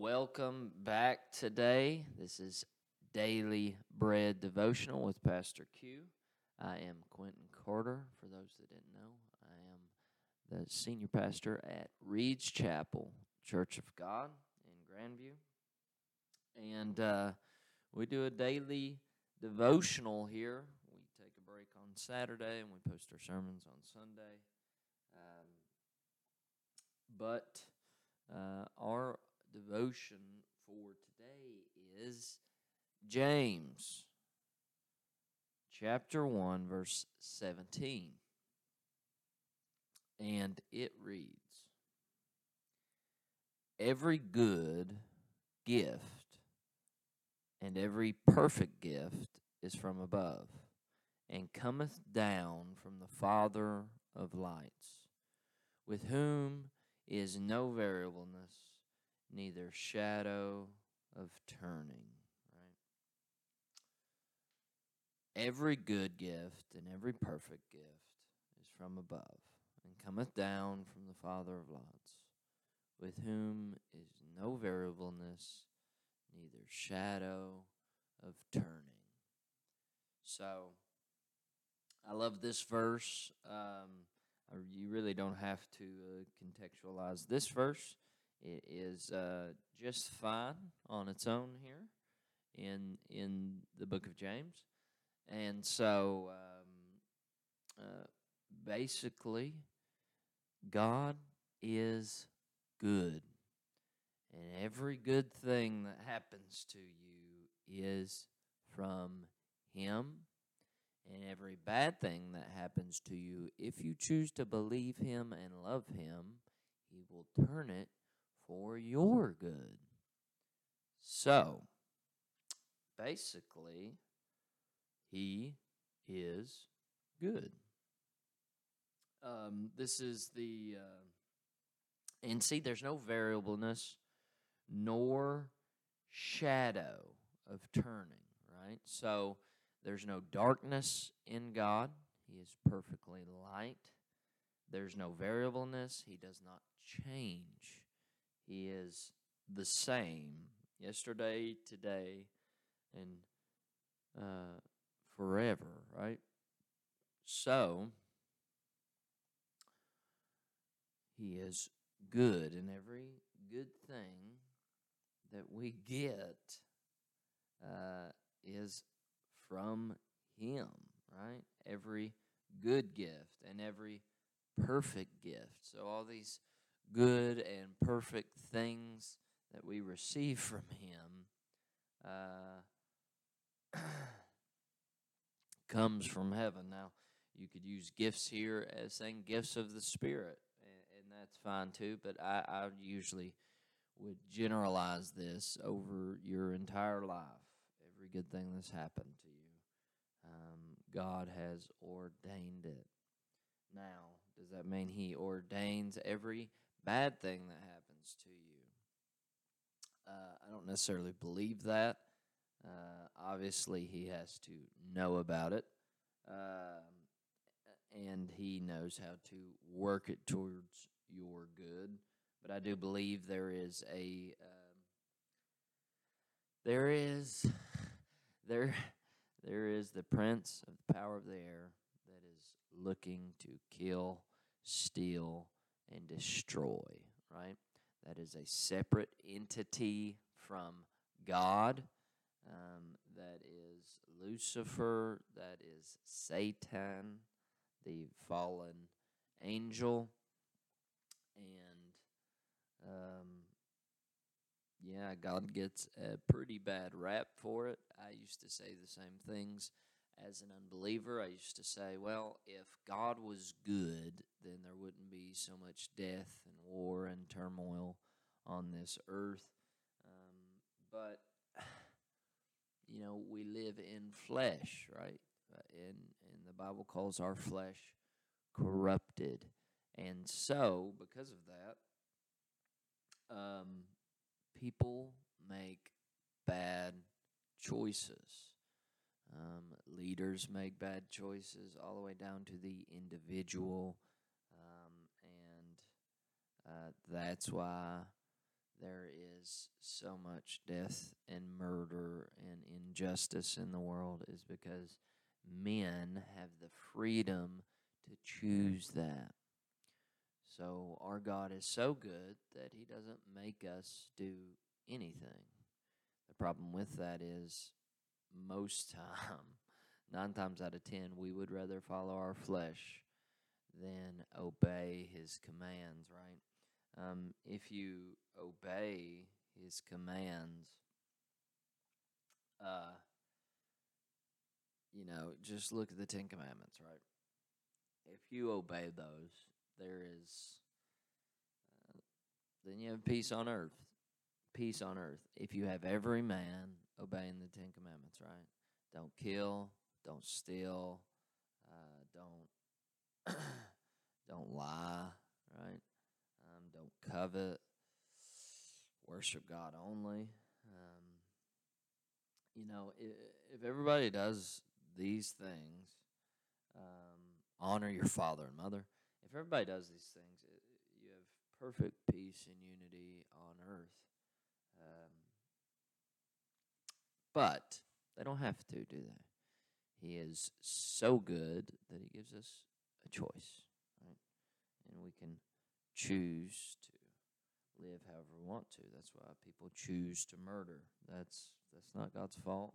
welcome back today. This is Daily Bread Devotional with Pastor Q. I am Quentin Carter. For those that didn't know, I am the senior pastor at Reed's Chapel Church of God in Grandview. And uh, we do a daily devotional here. We take a break on Saturday and we post our sermons on Sunday. Um, but uh, our devotion for today is James chapter 1, verse 17. And it reads Every good gift and every perfect gift is from above and cometh down from the Father of lights, with whom is no variableness, neither shadow of turning. Right? Every good gift and every perfect gift is from above, and cometh down from the Father of lights, with whom is no variableness, neither shadow of turning. So, I love this verse. Um, you really don't have to uh, contextualize this verse. It is uh, just fine on its own here in in the book of James, and so um, uh, basically, God is good, and every good thing that happens to you is from Him. And every bad thing that happens to you, if you choose to believe Him and love Him, He will turn it for your good. So, basically, He is good. Um, this is the, uh, and see, there's no variableness nor shadow of turning, right? So, there's no darkness in God. He is perfectly light. There's no variableness. He does not change. He is the same yesterday, today, and uh, forever, right? So, He is good, and every good thing that we get uh, is from Him, right? Every good gift and every perfect gift. So, all these good and perfect things that we receive from Him uh, comes from heaven. Now, you could use gifts here as saying gifts of the Spirit, and, and that's fine too, but I, I usually would generalize this over your entire life. Every good thing that's happened to you, um, God has ordained it. Now, does that mean He ordains every bad thing that happens to you. Uh, I don't necessarily believe that. Uh, obviously, he has to know about it, um, and he knows how to work it towards your good. But I do believe there is a um, there is there there is the prince of the power of the air that is looking to kill, steal, and destroy, right? That is a separate entity from God. Um, that is Lucifer. That is Satan, the fallen angel. And um, yeah, God gets a pretty bad rap for it. I used to say the same things as an unbeliever, I used to say, well, if God was good, then there wouldn't be so much death and war and turmoil on this earth. Um, but, you know, we live in flesh, right? And, and the Bible calls our flesh corrupted. And so, because of that, um, people make bad choices. Leaders make bad choices all the way down to the individual. Um, and uh, that's why there is so much death and murder and injustice in the world is because men have the freedom to choose that. So our God is so good that he doesn't make us do anything. The problem with that is most time, nine times out of ten, we would rather follow our flesh than obey his commands, right? Um, if you obey his commands, uh, you know, just look at the Ten Commandments, right? If you obey those, there is, uh, then you have peace on earth. Peace on earth. If you have every man obeying the Ten Commandments, right? Don't kill, don't steal, uh, don't don't lie, right? Um, don't covet, worship God only. Um, you know, if, if everybody does these things, um, honor your father and mother. If everybody does these things, it, you have perfect peace and unity on earth. Um, but they don't have to do that. He is so good that he gives us a choice, right? And we can choose to live however we want to. That's why people choose to murder. That's that's not God's fault.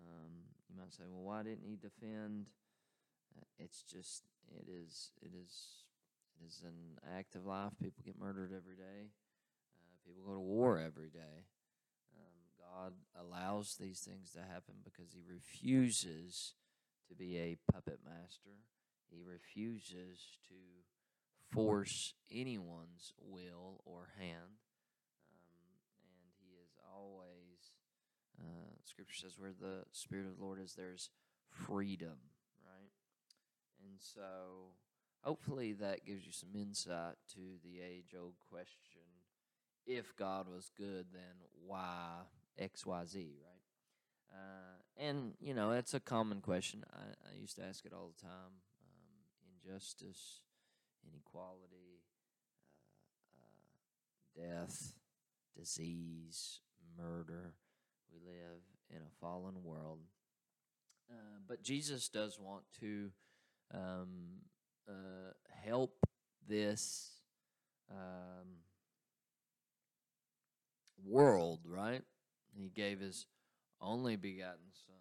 Um, you might say, well, why didn't he defend? Uh, it's just it is it is it is an act of life. People get murdered every day. Uh, people go to war every day. God allows these things to happen because He refuses to be a puppet master. He refuses to force anyone's will or hand. Um, and He is always, uh, Scripture says, where the Spirit of the Lord is, there's freedom, right? And so hopefully that gives you some insight to the age old question if God was good, then why XYZ, right? Uh, and, you know, that's a common question. I, I used to ask it all the time um, injustice, inequality, uh, uh, death, disease, murder. We live in a fallen world. Uh, but Jesus does want to um, uh, help this um, world, right? He gave his only begotten Son,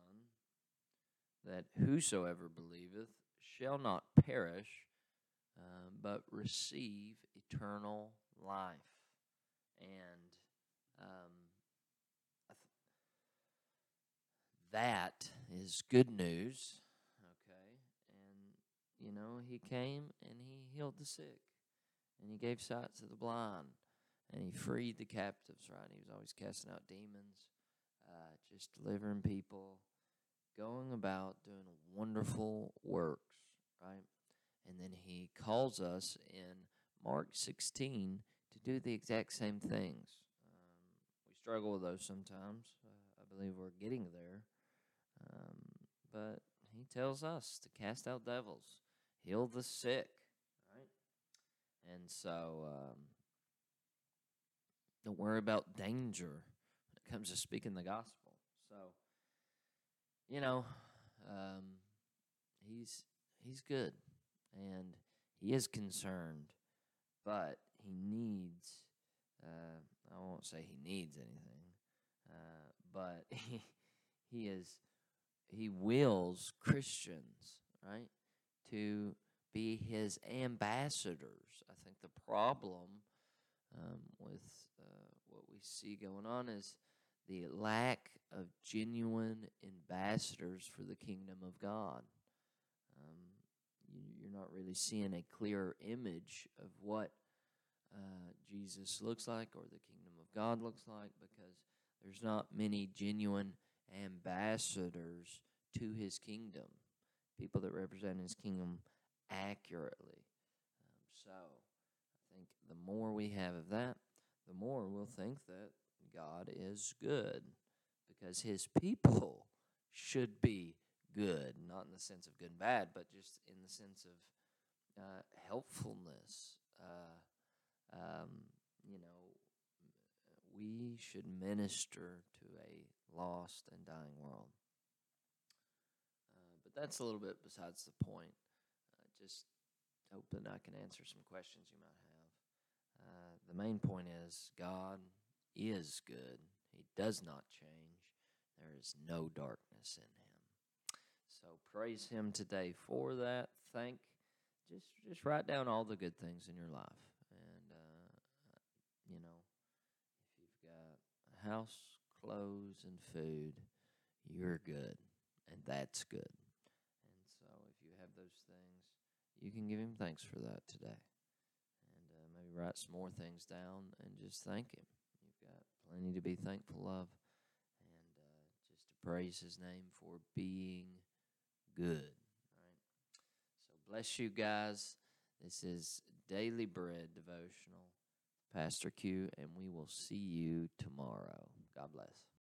that whosoever believeth shall not perish, uh, but receive eternal life. And um, that is good news. Okay. And, you know, he came and he healed the sick, and he gave sight to the blind, and he freed the captives, right? He was always casting out demons, uh, just delivering people, going about doing wonderful works, right? And then he calls us in Mark 16 to do the exact same things. Um, we struggle with those sometimes. Uh, I believe we're getting there. Um, but he tells us to cast out devils, heal the sick, right? And so um, don't worry about danger when it comes to speaking the gospel. So, you know, um, he's he's good and he is concerned, but he needs. Uh, I won't say he needs anything, uh, but he he is he wills Christians, right, to be his ambassadors. I think the problem um, with uh, what we see going on is the lack of genuine ambassadors for the kingdom of God. Um, you, you're not really seeing a clear image of what uh, Jesus looks like or the kingdom of God looks like because there's not many genuine ambassadors to his kingdom, people that represent his kingdom accurately. Um, so think the more we have of that, the more we'll think that God is good because his people should be good, not in the sense of good and bad, but just in the sense of uh, helpfulness. Uh, um, you know, we should minister to a lost and dying world. Uh, but that's a little bit besides the point. Uh, just hoping I can answer some questions you might have. The main point is God is good, He does not change, there is no darkness in Him. So praise Him today for that. Thank just just write down all the good things in your life, and uh, you know, if you've got a house, clothes, and food, you're good, and that's good. And so, if you have those things, you can give Him thanks for that today, write some more things down and just thank Him. You've got plenty to be thankful of, and uh, just to praise His name for being good. So bless you guys. This is Daily Bread Devotional, Pastor Q, and we will see you tomorrow. God bless.